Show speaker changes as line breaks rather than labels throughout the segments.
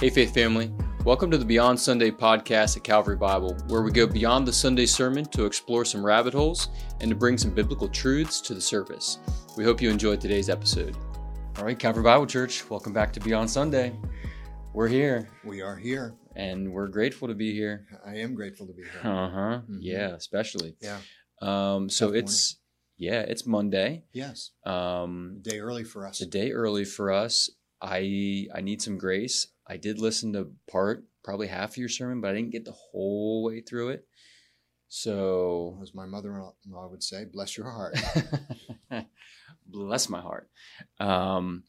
Hey, Faith Family. Welcome to the Beyond Sunday podcast at Calvary Bible, where we go beyond the Sunday sermon to explore some rabbit holes and to bring some biblical truths to the surface. We hope you enjoyed today's episode. All right, Calvary Bible Church, welcome back to Beyond Sunday. We're here
We are here.
and we're grateful to be here.
I am grateful to be here.
Uh huh.
Mhm.
Yeah, especially.
Yeah.
Um, so
Tough
it's, yeah, it's Monday.
Yes.
Um,
A day early for us.
A day early for us. I I need some grace. I did listen to part, probably half of your sermon, but I didn't get the whole way through it. So
As my mother-in-law would say, "Bless your heart."
bless my heart. Um,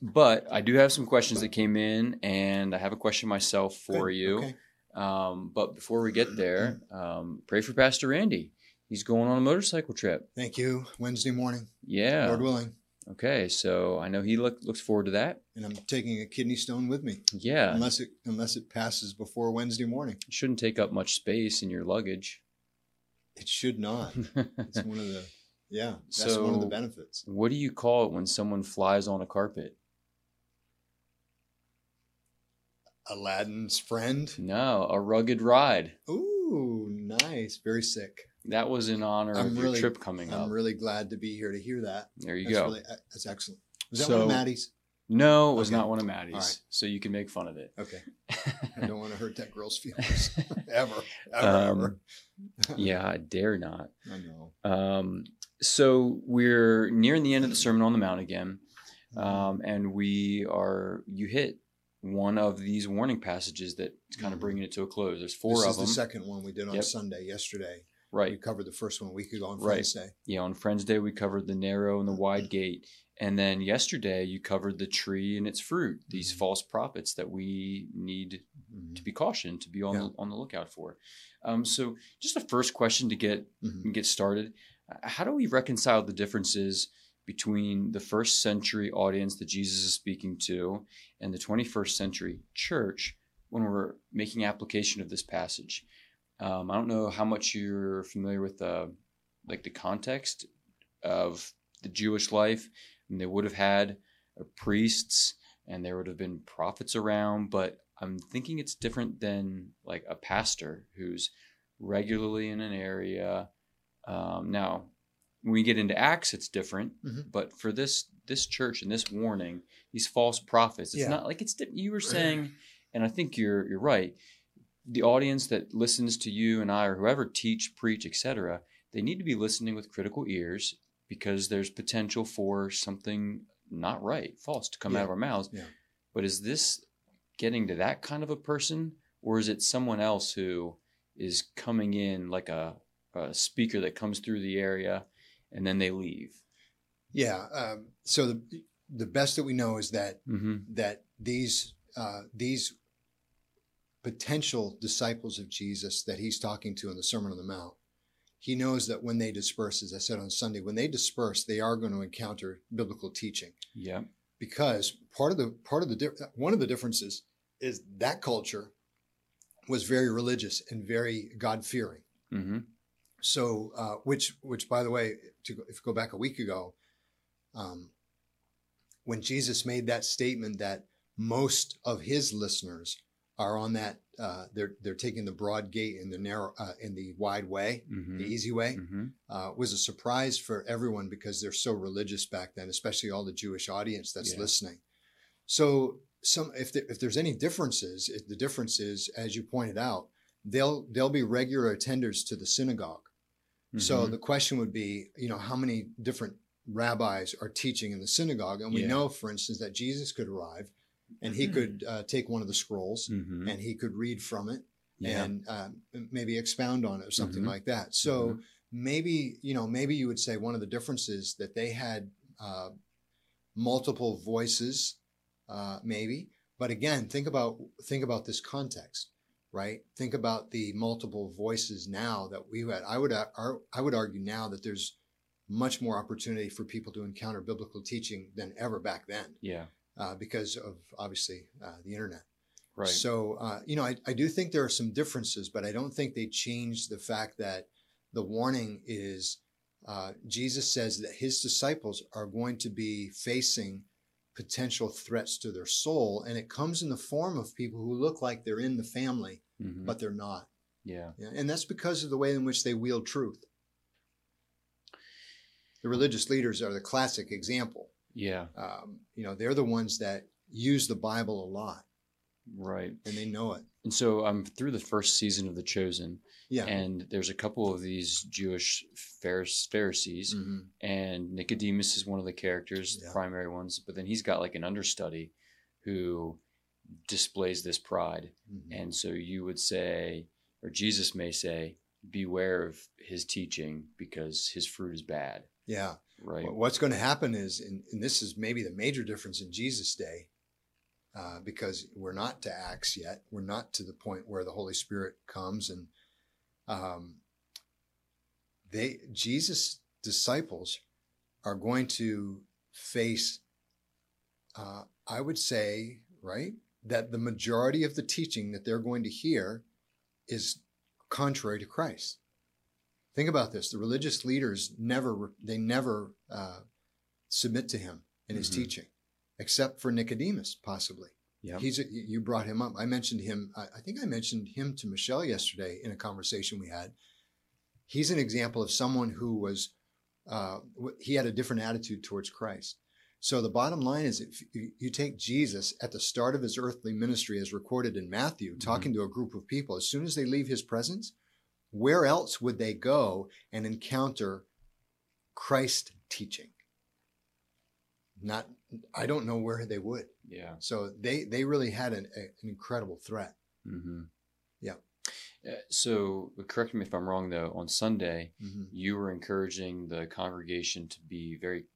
but I do have some questions that came in, and I have a question myself for
Good.
you.
Okay.
Um, but before we get there, um, pray for Pastor Randy. He's going on a motorcycle trip.
Thank you. Wednesday morning,
Yeah.
Lord willing,
Okay. So I know he look, looks forward to that.
and I'm taking a kidney stone with me,
Yeah.
unless it unless it passes before Wednesday morning.
It shouldn't take up much space in your luggage.
It should not. It's one of the yeah. That's one of the benefits.
what do you call it when someone flies on a carpet?
Aladdin's friend.
No, a rugged ride.
Ooh, nice. Very sick.
That was in honor of
I'm
your
really-
trip coming up.
I'm really glad to be here to hear that.
there you
that's
go.
Really, uh, that's excellent. Was that
So-
one of Maddie's?
no, it was
Okay.
not one of Maddie's.
Right.
So you can make fun of it.
Okay. I don't want to hurt that girl's feelings ever, ever,
Um,
ever.
yeah, I dare not.
I know.
Um, so we're nearing the end of the Sermon on the Mount again.
Mm-hmm.
Um, and we are, you hit one of these warning passages that's kind of
Mhm.
bringing it to a close. There's four
this
of
is
them.
the second one we did on
Yep.
Sunday yesterday. We
right.
covered the first one a week ago on
Right.
Friends Day.
Yeah, on Friends Day we covered the narrow and the wide gate, and then yesterday you covered the tree and its fruit. These
Mhm.
false prophets that we need to be cautioned to be on
Yeah.
the on the lookout for. Um, so, just a first question to get
Mhm.
get started: How do we reconcile the differences between the first century audience that Jesus is speaking to and the 21st century church when we're making application of this passage? Um, I don't know how much you're familiar with the like the context of the Jewish life, and they would have had uh, priests and there would have been prophets around, but I'm thinking it's different than like a pastor who's regularly in an area. Um, now, when we get into Acts, it's different,
Mhm.
but for this this church and this warning, these false prophets, it's
Yeah.
not like it's you were saying, and I think you're you're right. The audience that listens to you and I, or whoever teach, preach, etc., they need to be listening with critical ears because there's potential for something not right, false to come out of our mouths.
Yeah.
But is this getting to that kind of a person, or is it someone else who is coming in like a, a speaker that comes through the area and then they leave?
Yeah. Um, so the the best that we know is that
Mm-hmm.
that these uh, these potential disciples of Jesus that he's talking to in the Sermon on the Mount, he knows that when they disperse, as I said on Sunday, when they disperse, they are going to encounter biblical teaching
Yeah.
because part of the part of the one of the differences is that culture was very religious and very God fearing.
Mm-hmm.
So, uh, which, which, by the way, to go, if you go back a week ago, um, when Jesus made that statement that most of his listeners are on that, uh, they're they're taking the broad gate in the narrow, uh, in the wide way,
Mm-hmm.
the easy way,
Mm-hmm.
uh, was a surprise for everyone because they're so religious back then, especially all the Jewish audience that's
Yeah.
listening. So, some if there, if there's any differences, the difference is, as you pointed out, they'll they'll be regular attenders to the synagogue. So
Mm-hmm.
the question would be, you know, how many different rabbis are teaching in the synagogue? And we
Yeah.
know, for instance, that Jesus could arrive and he could uh, take one of the scrolls
mm-hmm.
and he could read from it
yeah.
and uh, maybe expound on it or something
Mhm.
like that. So
Mhm.
maybe, you know, maybe you would say one of the differences that they had uh, multiple voices, uh, maybe. But again, think about think about this context, right? Think about the multiple voices now that we had. I would uh, I would argue now that there's much more opportunity for people to encounter biblical teaching than ever back then,
yeah.
Uh, because of obviously uh, the internet.
Right.
So, uh, you know, I, I do think there are some differences, but I don't think they change the fact that the warning is uh, Jesus says that his disciples are going to be facing potential threats to their soul. And it comes in the form of people who look like they're in the family,
Mhm.
but they're not.
yeah.
Yeah, And that's because of the way in which they wield truth. The religious leaders are the classic example.
Yeah.
Um, you know, they're the ones that use the Bible a lot
Right.
and they know it.
And so I'm through the first season of The Chosen,
Yeah.
and there's a couple of these Jewish Pharis- Pharisees,
Mhm.
and Nicodemus is one of the characters, the primary ones. But then he's got like an understudy who displays this pride,
Mhm.
and so you would say, or Jesus may say, beware of his teaching because his fruit is bad.
Yeah.
Right.
What- What's going to happen is, and, and this is maybe the major difference in Jesus' day, uh, because we're not to Acts yet. We're not to the point where the Holy Spirit comes and um, they Jesus' disciples are going to face, uh, I would say, right, that the majority of the teaching that they're going to hear is contrary to Christ. Think about this: the religious leaders never they never uh, submit to him in his
Mhm.
teaching, except for Nicodemus, possibly.
yeah.
He's a, you brought him up. I mentioned him. I I think I mentioned him to Michelle yesterday in a conversation we had. He's an example of someone who was uh, he had a different attitude towards Christ. So the bottom line is, if you take Jesus at the start of his earthly ministry, as recorded in Matthew,
Mhm.
talking to a group of people, as soon as they leave his presence, where else would they go and encounter Christ teaching? Not, I don't know where they would.
yeah.
So they they really had an, a, an incredible threat.
Mm-hmm.
Yeah.
Uh, so correct me if I'm wrong though. On Sunday,
Mhm.
you were encouraging the congregation to be very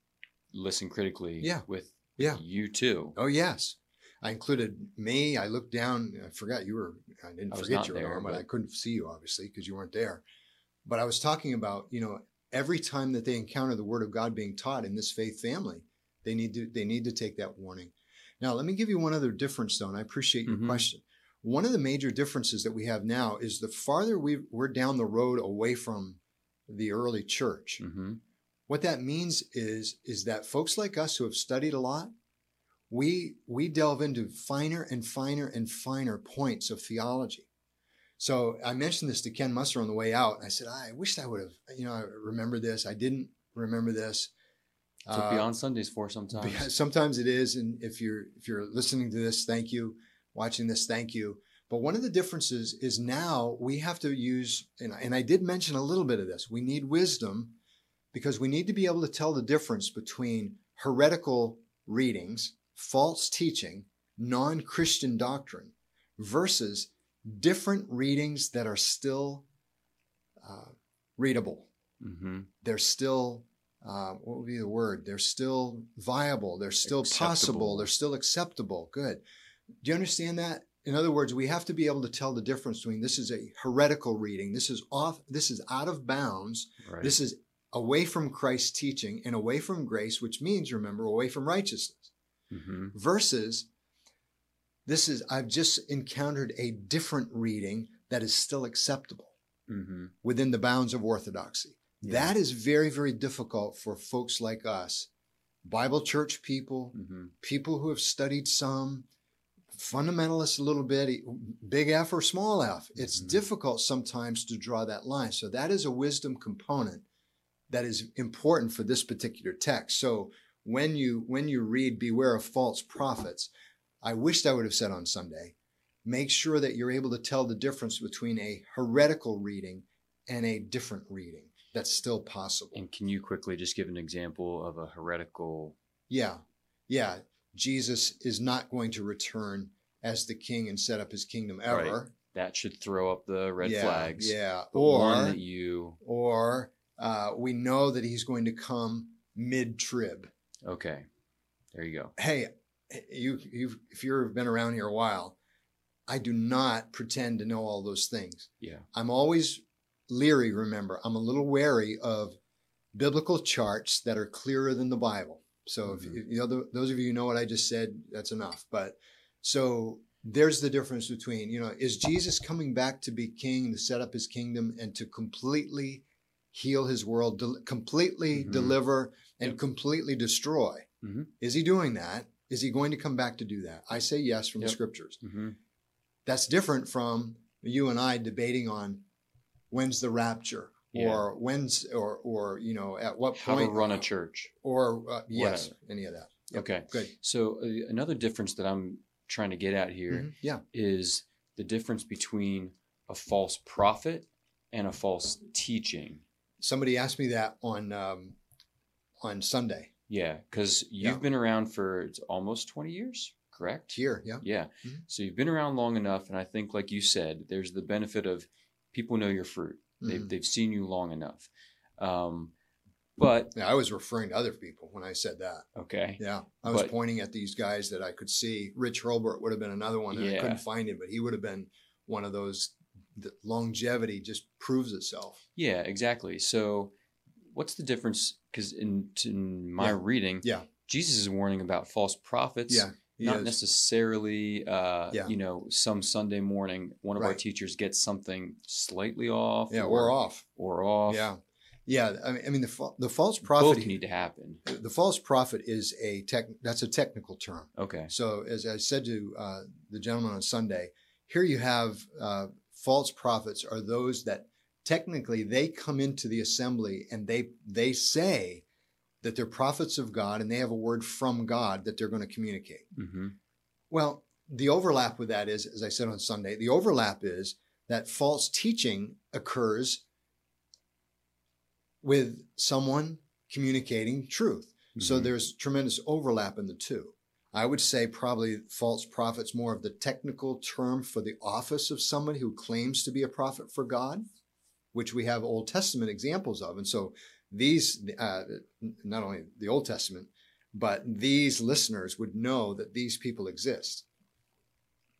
listen critically
Yeah.
with
Yeah.
you too.
Oh yes, I included me. I looked down. I forgot you were. I didn't
I
forget you were
there,
on, but I couldn't see you obviously because you weren't there. But I was talking about you know every time that they encounter the Word of God being taught in this faith family, they need to they need to take that warning. Now let me give you one other difference though, and I appreciate your
Mhm.
question. One of the major differences that we have now is the farther we we're down the road away from the early church.
Mm-hmm.
What that means is is that folks like us who have studied a lot, we we delve into finer and finer and finer points of theology. So I mentioned this to Ken Musser on the way out. I said, I wish I would have, you know, I remember this. I didn't remember this.
So
Uh,
beyond Sundays for sometimes.
sometimes it is, and if you're if you're listening to this, thank you. Watching this, thank you. But one of the differences is now we have to use, and, and I did mention a little bit of this. We need wisdom because we need to be able to tell the difference between heretical readings, false teaching, non-Christian doctrine, versus different readings that are still uh, readable
mm-hmm.
they're still uh, what would be the word? They're still viable. They're still possible. They're still acceptable. Good. Do you understand that? In other words, we have to be able to tell the difference between this is a heretical reading. This is off. This is out of bounds.
Right.
This is away from Christ's teaching and away from grace, which means, remember, away from righteousness.
Mm-hmm.
Versus, this is I've just encountered a different reading that is still acceptable
Mm-hmm.
within the bounds of orthodoxy.
Yeah.
That is very, very difficult for folks like us, Bible church people,
Mm-hmm.
people who have studied some, fundamentalists a little bit, big F or small f. It's
Mhm.
difficult sometimes to draw that line. So that is a wisdom component that is important for this particular text. So when you when you read beware of false prophets, I wished I would have said on Sunday, make sure that you're able to tell the difference between a heretical reading and a different reading that's still possible.
And can you quickly just give an example of a heretical?
Yeah. Yeah. Jesus is not going to return as the king and set up his kingdom ever.
That should throw up the red
yeah,
flags.
Yeah.
But
Or
that you
or uh, we know that he's going to come mid trib.
Okay. There you go.
Hey, you you if you've been around here a while, I do not pretend to know all those things.
Yeah.
I'm always leery, remember, I'm a little wary of biblical charts that are clearer than the Bible. So if
Mhm.
you know th- those of you who know what I just said, that's enough. But so there's the difference between, you know, is Jesus coming back to be king, to set up his kingdom and to completely heal his world, del- completely
Mhm.
deliver and
Yep.
completely destroy?
Mhm.
Is he doing that? Is he going to come back to do that? I say yes from
Yep.
the scriptures.
Mhm.
That's different from you and I debating on when's the rapture
Yeah.
or when's or or you know at what
How
point
to run a church.
or uh, yes,
Whatever.
any of that. Yep.
Okay.
Good.
So uh, another difference that I'm trying to get at here is
Mhm. Yeah.
the difference between a false prophet and a false teaching.
Somebody asked me that on um, on Sunday
Yeah, because you've
Yeah.
been around for almost 20 years, correct?
here. Yeah.
Yeah.
Mhm.
So you've been around long enough, and I think, like you said, there's the benefit of people know your fruit. They've
Mhm.
they've seen you long enough. Um, but
Yeah, I was referring to other people when I said that.
okay,
Yeah, I was
But-
pointing at these guys that I could see. Rich Hurlburt would have been another one, and I couldn't find him, but he would have been one of those. The longevity just proves itself.
yeah, exactly. So what's the difference? Because in in my
Yeah.
reading,
Yeah.
Jesus is warning about false prophets.
Yeah,
not
is.
necessarily, uh,
Yeah.
you know, some Sunday morning one of our teachers gets something slightly off,
yeah, or off.
or off.
Yeah, yeah. I mean, I mean the the false prophet both
need to happen.
The false prophet is a tech. That's a technical term.
Okay.
So, as I said to uh, the gentleman on Sunday, here you have uh, false prophets are those that technically they come into the assembly and they they say that they're prophets of God and they have a word from God that they're going to communicate.
hmm
Well, the overlap with that is, as I said on Sunday, the overlap is that false teaching occurs with someone communicating truth. So
Mhm.
there's tremendous overlap in the two. I would say probably false prophets more of the technical term for the office of somebody who claims to be a prophet for God, which we have Old Testament examples of. And so these, uh, not only the Old Testament, but these listeners would know that these people exist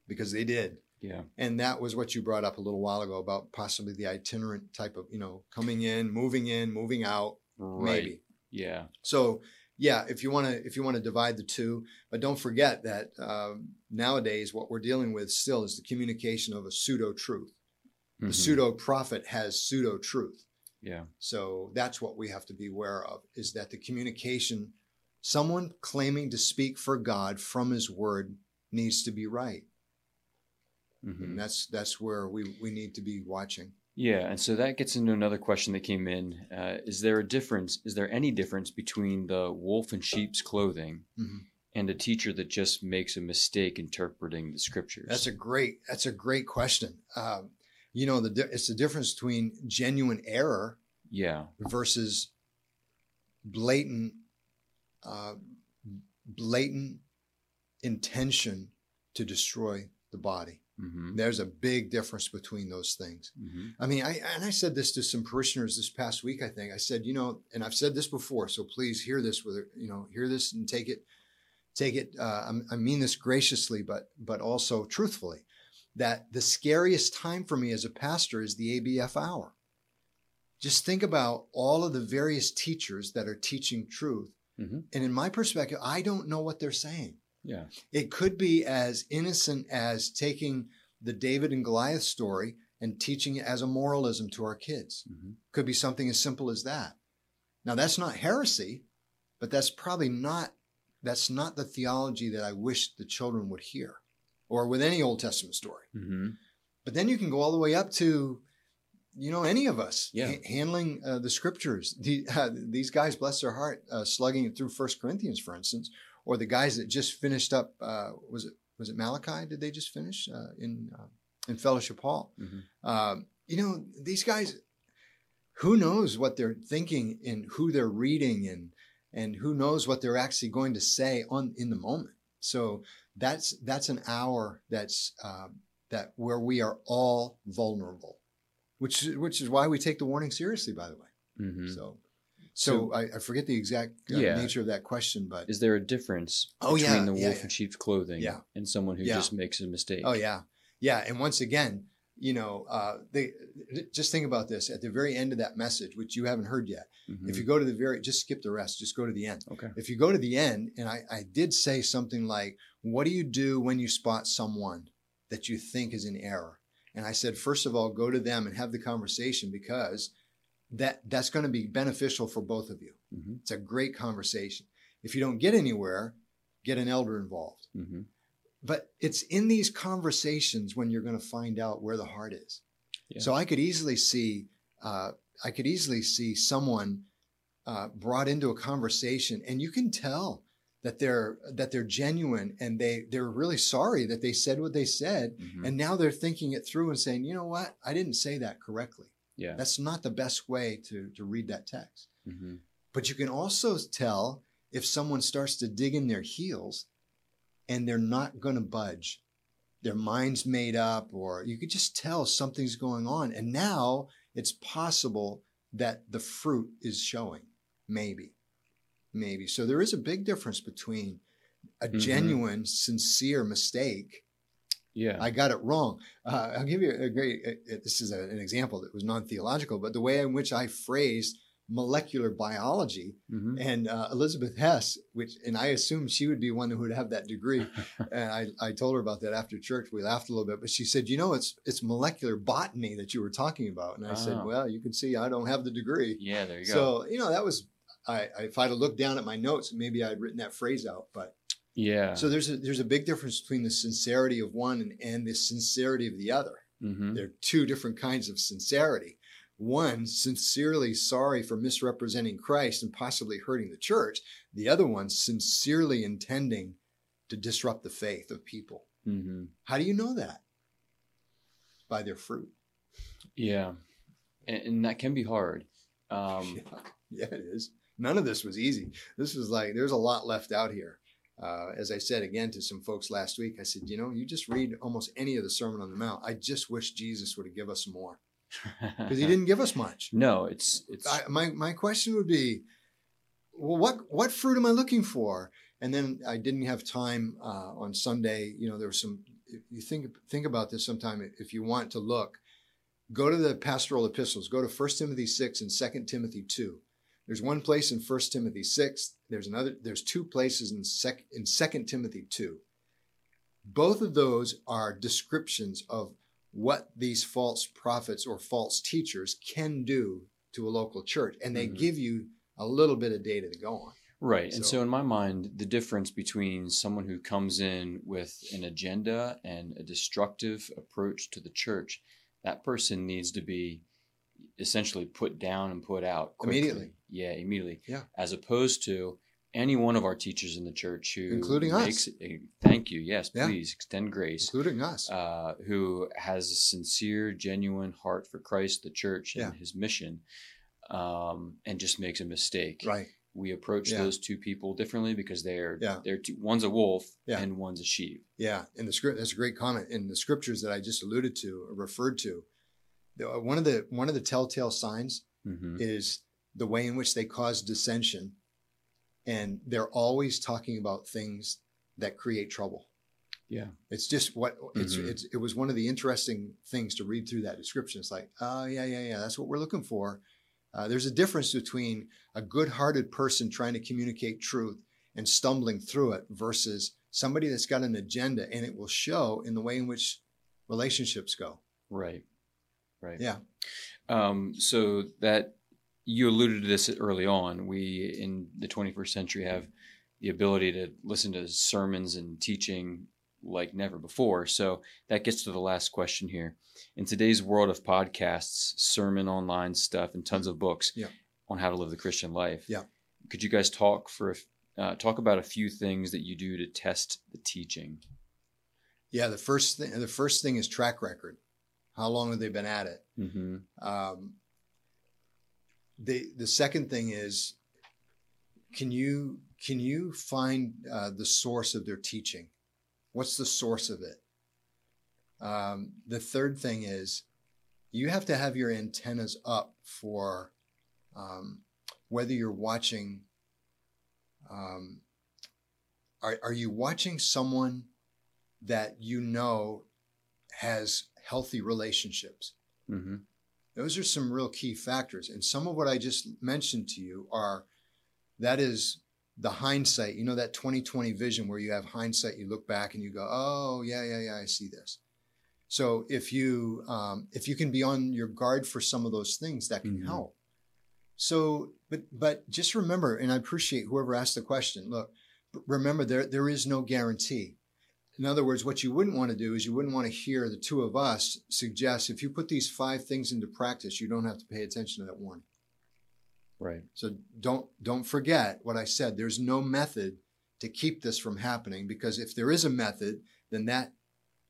because they did.
Yeah.
And that was what you brought up a little while ago about possibly the itinerant type of, you know, coming in, moving in, moving out,
Right.
maybe.
Yeah.
So yeah, if you want to if you want to divide the two, but don't forget that um, nowadays what we're dealing with still is the communication of a pseudo truth. The
Mhm.
pseudo prophet has pseudo truth.
Yeah.
So that's what we have to be aware of is that the communication, someone claiming to speak for God from His Word needs to be right,
hmm
and that's that's where we we need to be watching.
Yeah, and so that gets into another question that came in. Uh, is there a difference? Is there any difference between the wolf in sheep's clothing
Mhm.
and a teacher that just makes a mistake interpreting the scriptures?
That's a great that's a great question. Um, you know, the it's the difference between genuine error
yeah.
versus blatant uh, blatant intention to destroy the body.
Hmm
There's a big difference between those things.
hmm
I mean, I and I said this to some parishioners this past week. I think I said, you know, and I've said this before, so please hear this with you know, hear this and take it, take it. Uh, I'm- mean this graciously, but but also truthfully. That the scariest time for me as a pastor is the ABF hour. Just think about all of the various teachers that are teaching truth,
hmm
and in my perspective, I don't know what they're saying.
Yeah.
It could be as innocent as taking the David and Goliath story and teaching it as a moralism to our kids.
hmm
Could be something as simple as that. Now that's not heresy, but that's probably not that's not the theology that I wish the children would hear or with any Old Testament story.
hmm
But then you can go all the way up to you know any of us
Yeah.
ha- handling uh, the scriptures. The, uh, these guys, bless their heart, uh, slugging it through First Corinthians, for instance, or the guys that just finished up. Uh, was it was it Malachi? Did they just finish uh, in uh, in Fellowship Hall?
Mhm.
Um, you know these guys. Who knows what they're thinking and who they're reading and and who knows what they're actually going to say on in the moment. So that's that's an hour that's um, that where we are all vulnerable, which which is why we take the warning seriously. By the way,
hmm
so so I, I forget the exact uh,
Yeah.
nature of that question, but
Is there a difference
Oh,
between
yeah,
the wolf
yeah.
in sheep's clothing
Yeah.
and someone who just makes a mistake?
oh yeah, yeah. And once again, you know, uh, they just think about this at the very end of that message, which you haven't heard yet.
Mhm.
If you go to the very, just skip the rest, just go to the end.
okay.
If you go to the end, and I, I did say something like, What do you do when you spot someone that you think is in error? And I said, First of all, go to them and have the conversation because that that's going to be beneficial for both of you.
hmm
It's a great conversation. If you don't get anywhere, get an elder involved.
hmm
But it's in these conversations when you're going to find out where the heart is.
Yeah.
So I could easily see, uh, I could easily see someone uh, brought into a conversation, and you can tell that they're that they're genuine and they they're really sorry that they said what they said,
hmm
and now they're thinking it through and saying, you know what, I didn't say that correctly.
Yeah.
That's not the best way to to read that text.
hmm
But you can also tell if someone starts to dig in their heels and they're not going to budge. Their mind's made up, or you could just tell something's going on. And now it's possible that the fruit is showing. Maybe. Maybe. So there is a big difference between a
Mhm.
genuine, sincere mistake.
Yeah.
I got it wrong. Uh, I'll give you a great, uh, uh, this is a, an example that was non theological, but the way in which I phrased molecular biology
hmm
and uh, Elizabeth Hess, which, and I assumed she would be one who would have that degree. and I, I told her about that after church. We laughed a little bit, but she said, "You know, it's it's molecular botany that you were talking about." And I said,
Oh.
"Well, you can see I don't have the degree."
yeah. There you go.
So you know, that was I, I if I'd have looked down at my notes, maybe I'd written that phrase out. But
yeah.
so there's a there's a big difference between the sincerity of one and, and the sincerity of the other.
hmm
They're two different kinds of sincerity. One, sincerely sorry for misrepresenting Christ and possibly hurting the church. The other one, sincerely intending to disrupt the faith of people.
hmm
How do you know that? By their fruit.
Yeah. And, and that can be hard. Um,
yeah, it is. None of this was easy. This was like, there's a lot left out here. Uh, as I said again to some folks last week, I said, you know, you just read almost any of the Sermon on the Mount. I just wish Jesus would have given us more because he didn't give us much.
no, it's it's
I, my my question would be, well, what what fruit am I looking for? And then I didn't have time uh, on Sunday. You know, there was some. if You think think about this sometime if you want to look. Go to the pastoral epistles. Go to 1 Timothy six and 2 Timothy two. There's one place in 1 Timothy six. There's another. There's two places in sec, in 2 Timothy two. Both of those are descriptions of what these false prophets or false teachers can do to a local church and they
Mhm.
give you a little bit of data to go on
Right. And
So-
so, in my mind, the difference between someone who comes in with an agenda and a destructive approach to the church, that person needs to be essentially put down and put out quickly.
Immediately.
Yeah, immediately.
Yeah.
As opposed to any one of our teachers in the church who
Including us.
makes a, thank you. Yes,
Yeah.
please extend grace.
including us
Uh, who has a sincere, genuine heart for Christ, the church, and
Yeah.
his mission, um, and just makes a mistake
right
we approach
Yeah.
those two people differently because they're
Yeah.
they're two, one's a wolf and one's a sheep.
yeah and the script that's a great comment in the scriptures that i just alluded to or referred to one of the one of the telltale signs
hmm
is the way in which they cause dissension and they're always talking about things that create trouble
Yeah.
It's just what it's,
Mhm.
it's it was one of the interesting things to read through that description. It's like, oh yeah, yeah, yeah, that's what we're looking for. Uh, there's a difference between a good-hearted person trying to communicate truth and stumbling through it versus somebody that's got an agenda, and it will show in the way in which relationships go.
Right. Right.
Yeah.
Um, so that you alluded to this early on. We in the 21st century have the ability to listen to sermons and teaching like never before. So that gets to the last question here. In today's world of podcasts, sermon online stuff, and tons of books
Yeah.
on how to live the Christian life,
Yeah.
could you guys talk for uh, talk about a few things that you do to test the teaching?
Yeah. The first thing, the first thing is track record. How long have they been at it?
hmm
Um, the the second thing is, can you can you find uh, the source of their teaching? What's the source of it? Um, the third thing is, you have to have your antennas up for um, whether you're watching. Um, are are you watching someone that you know has healthy relationships?
hmm
Those are some real key factors. And some of what I just mentioned to you are that is the hindsight, you know, that 2020 vision where you have hindsight, you look back and you go, oh, yeah, yeah, yeah, I see this. So if you um, if you can be on your guard for some of those things, that can
Mhm.
help. So, but but just remember, and I appreciate whoever asked the question. Look, remember, there there is no guarantee. In other words, what you wouldn't want to do is you wouldn't want to hear the two of us suggest if you put these five things into practice, you don't have to pay attention to that one.
Right.
So don't don't forget what I said. There's no method to keep this from happening because if there is a method, then that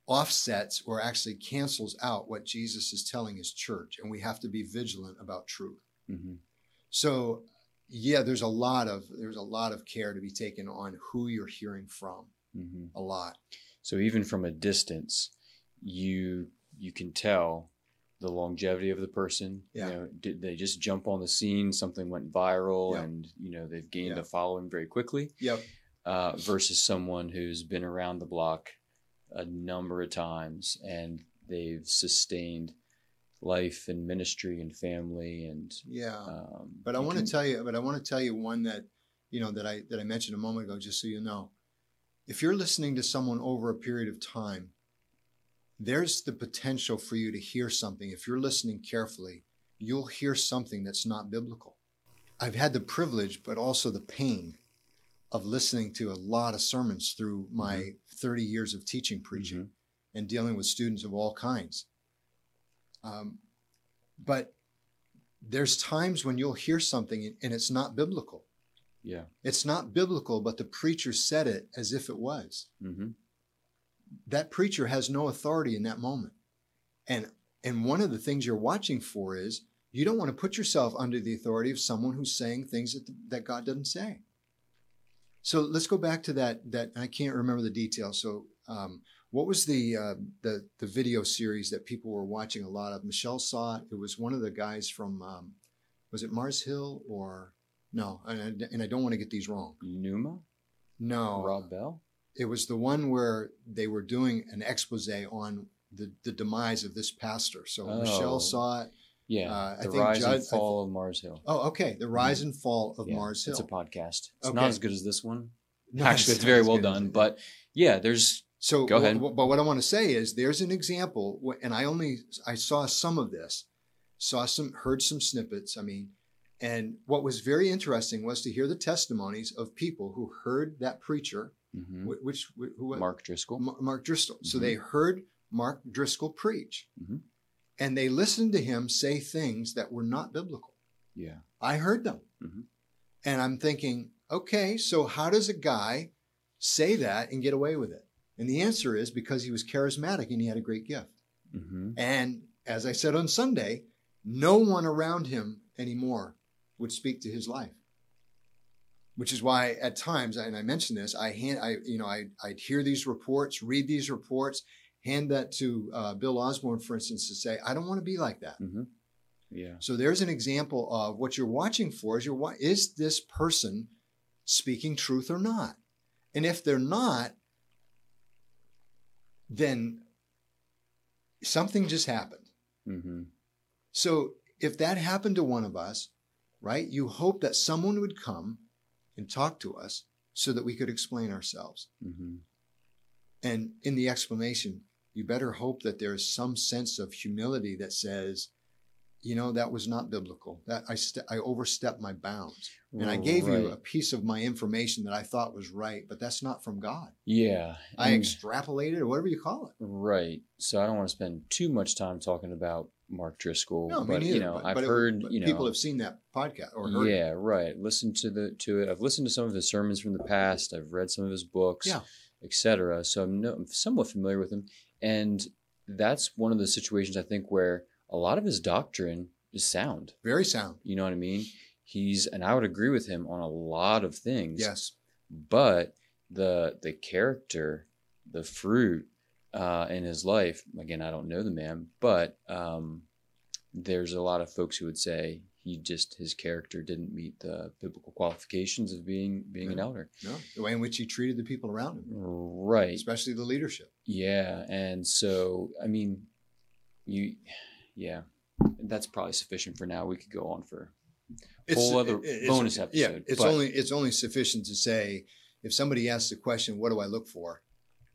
offsets or actually cancels out what Jesus is telling his church, and we have to be vigilant about truth.
hmm
So yeah, there's a lot of there's a lot of care to be taken on who you're hearing from.
Hmm
A lot.
So even from a distance, you you can tell the longevity of the person.
Yeah.
You know, did they just jump on the scene? Something went viral,
Yeah.
and you know they've gained
Yeah.
a following very quickly.
Yep.
Uh, versus someone who's been around the block a number of times and they've sustained life and ministry and family and.
Yeah.
Um,
But I want to tell you, but I want to tell you one that, you know, that I that I mentioned a moment ago, just so you know. If you're listening to someone over a period of time, there's the potential for you to hear something. If you're listening carefully, you'll hear something that's not biblical. I've had the privilege, but also the pain of listening to a lot of sermons through my 30 years of teaching preaching
Mhm.
and dealing with students of all kinds. Um, but there's times when you'll hear something and it's not biblical.
Yeah.
It's not biblical, but the preacher said it as if it was.
hmm
That preacher has no authority in that moment. And and one of the things you're watching for is you don't want to put yourself under the authority of someone who's saying things that, that God doesn't say. So let's go back to that. That I can't remember the details. So um, what was the uh, the the video series that people were watching a lot of? Michelle saw it. It was one of the guys from um, was it Mars Hill or no? And I, and I don't want to get these wrong.
Nooma,
No,
Rob Bell.
it was the one where they were doing an expose on the, the demise of this pastor. So
Oh.
Michelle saw it.
Yeah,
Uh, I
the
think
rise
Judd-
and fall of Mars Hill.
Oh, okay. The rise and fall of
Yeah,
Mars Hill.
It's a podcast. It's
Okay.
not as good as this one.
No,
Actually, it's
not
very well done.
it-
But yeah, there's
so
Go ahead.
wh- But what I want to say is, there's an example, and I only I saw some of this, saw some, heard some snippets. I mean, and what was very interesting was to hear the testimonies of people who heard that preacher,
mhm,
wh- which wh- who
Mark Driscoll.
Ma- Mark Driscoll. So
Mhm.
they heard Mark Driscoll preach,
Mhm.
and they listened to him say things that were not biblical.
Yeah.
I heard them,
Mhm.
and I'm thinking, okay, so how does a guy say that and get away with it? And the answer is because he was charismatic and he had a great gift.
hmm
And as I said on Sunday, no one around him anymore would speak to his life. Which is why at times, and I mentioned this, I hand, I you know, I I'd hear these reports, read these reports, hand that to uh, Bill Osborne, for instance, to say, I don't want to be like that.
hmm Yeah.
So there's an example of what you're watching for is you're is this person speaking truth or not? And if they're not, then something just happened.
hmm
So if that happened to one of us, right, you hope that someone would come and talk to us so that we could explain ourselves.
hmm
And in the explanation, you better hope that there is some sense of humility that says, you know, that was not biblical. That I st- I overstepped my bounds, and I gave you a piece of my information that I thought was right, but that's not from God.
Yeah.
I
and-
extrapolated, or whatever you call it.
Right. So I don't want to spend too much time talking about Mark Driscoll.
No,
but
neither.
you know,
but,
I've
but it-
heard
but
you know
people have seen that podcast or heard. it.
Yeah, right. Listen to the to it. I've listened to some of his sermons from the past. I've read some of his books,
Yeah.
etc. So I'm, no, I'm somewhat familiar with him, and that's one of the situations I think where a lot of his doctrine is sound.
Very sound.
You know what I mean? He's and I would agree with him on a lot of things.
Yes.
but the the character, the fruit uh, in his life. Again, I don't know the man, but um, there's a lot of folks who would say he just his character didn't meet the biblical qualifications of being being an elder.
No, the way in which he treated the people around him,
Right.
especially the leadership.
Yeah, and so I mean, you, yeah, that's probably sufficient for now. We could go on for a Whole other bonus
Yeah,
episode,
it's
but-
only it's only sufficient to say if somebody asks the question, "What do I look for?"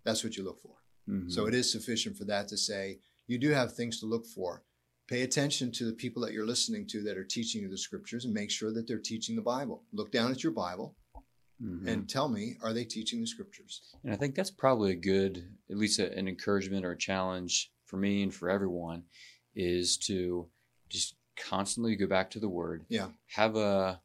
That's what you look for.
Mhm.
So it is sufficient for that to say you do have things to look for. Pay attention to the people that you're listening to that are teaching you the scriptures and make sure that they're teaching the Bible. Look down at your Bible
Mhm.
and tell me, are they teaching the scriptures?
And I think that's probably a good, at least a, an encouragement or a challenge for me and for everyone, is to just constantly go back to the Word.
Yeah.
Have a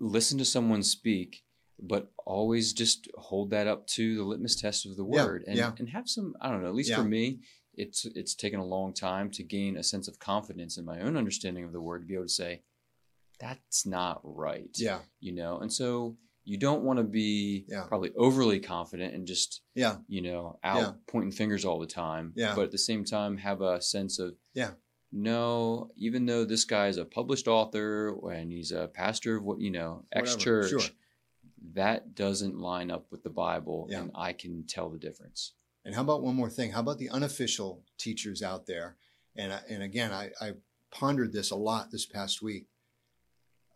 listen to someone speak, but always just hold that up to the litmus test of the
Yeah,
Word, and
yeah.
and have some. I don't know. At least
Yeah.
for me, it's it's taken a long time to gain a sense of confidence in my own understanding of the Word to be able to say, that's not right
Yeah,
you know and so you don't want to be
Yeah.
probably overly confident and just
yeah,
you know out
Yeah.
pointing fingers all the time
Yeah.
but at the same time have a sense of
Yeah.
no even though this guy is a published author and he's a pastor of what you know x
Whatever.
church
Sure.
That doesn't line up with the bible
Yeah.
and i can tell the difference
And how about one more thing? How about the unofficial teachers out there? And I, and again, I, I pondered this a lot this past week.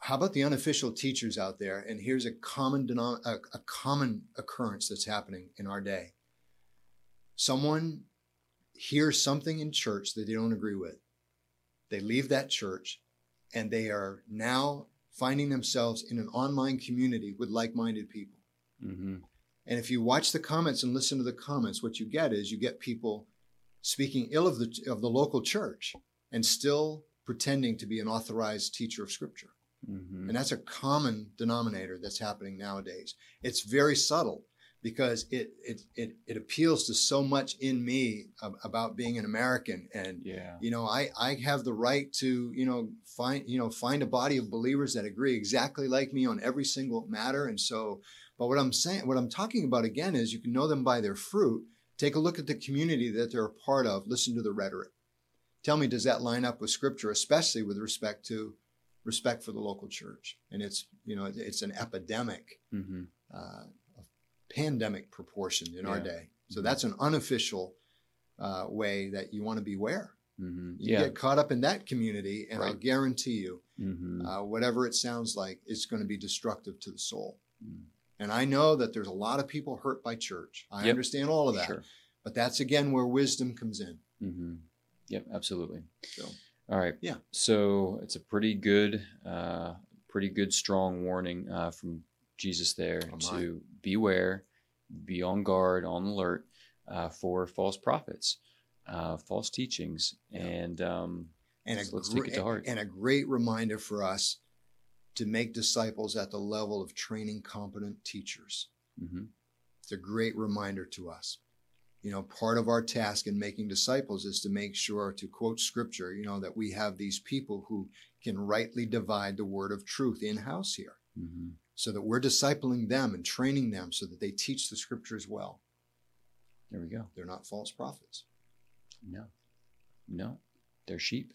How about the unofficial teachers out there? And here's a common denom- a, a common occurrence that's happening in our day. Someone hears something in church that they don't agree with. They leave that church, and they are now finding themselves in an online community with like-minded people.
mm-hmm.
And if you watch the comments and listen to the comments, what you get is you get people speaking ill of the of the local church and still pretending to be an authorized teacher of scripture.
Mm-hmm.
And that's a common denominator that's happening nowadays. It's very subtle because it it it, it appeals to so much in me ab- about being an American. And
yeah.
you know I, I have the right to you know find you know find a body of believers that agree exactly like me on every single matter. And so but what i'm saying what i'm talking about again is you can know them by their fruit. Take a look at the community that they're a part of. Listen to the rhetoric. Tell me does that line up with scripture especially with respect to respect for the local church? And it's you know it's an epidemic.
Mm-hmm.
uh, pandemic proportion in our day so that's an unofficial uh, way that you want to beware
Mm-hmm.
you
yeah
get caught up in that community, and I'll guarantee you,
mm-hmm.
uh, whatever it sounds like, it's going to be destructive to the soul.
Mm.
And I know that there's a lot of people hurt by church. I
Yep.
understand all of that.
sure
But that's again where wisdom comes in.
Mm-hmm. Yep, absolutely.
So,
all right.
Yeah.
So it's a pretty good, uh, pretty good, strong warning uh, from Jesus there
Oh,
to beware, be on guard, on alert uh, for false prophets, uh, false teachings,
Yeah.
and um,
and,
So
a
let's take it to heart.
and a great reminder for us to make disciples at the level of training competent teachers.
mhm,
It's a great reminder to us. You know, part of our task in making disciples is to make sure, to quote scripture, you know, that we have these people who can rightly divide the word of truth in house here
mhm.
So that we're discipling them and training them so that they teach the scriptures well.
there we go.
They're not false prophets.
No, no, they're sheep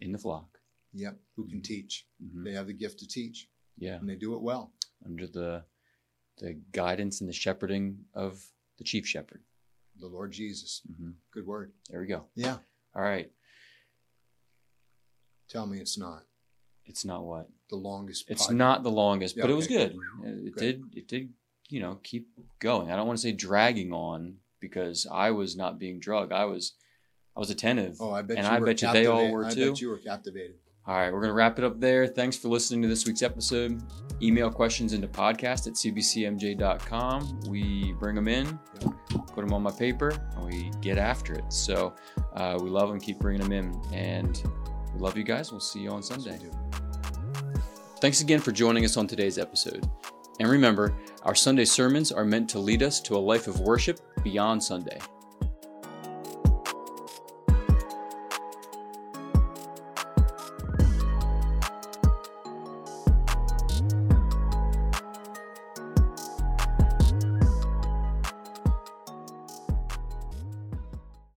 in the flock.
Yep, who can teach.
Mhm.
They have the gift to teach
Yeah,
and they do it well.
under the the guidance and the shepherding of the chief shepherd.
The Lord Jesus.
hmm
Good word.
There we go.
Yeah.
All right.
Tell me it's not
It's not what
the longest.
It's
pod-
not the longest,
Yeah,
but it was good. It did. It did. You know, keep going. I don't want to say dragging on because I was not being drugged. I was, I was attentive.
Oh, I bet
and
you
I
were
bet you they all were
I
too.
bet you were captivated.
All right, we're gonna wrap it up there. Thanks for listening to this week's episode. Email questions into podcast at cbcmj.com. We bring them in, put them on my paper, and we get after it. So uh, we love them. Keep bringing them in, and we love you guys. We'll see you on Sunday. Thanks again for joining us on today's episode. And remember, our Sunday sermons are meant to lead us to a life of worship beyond Sunday.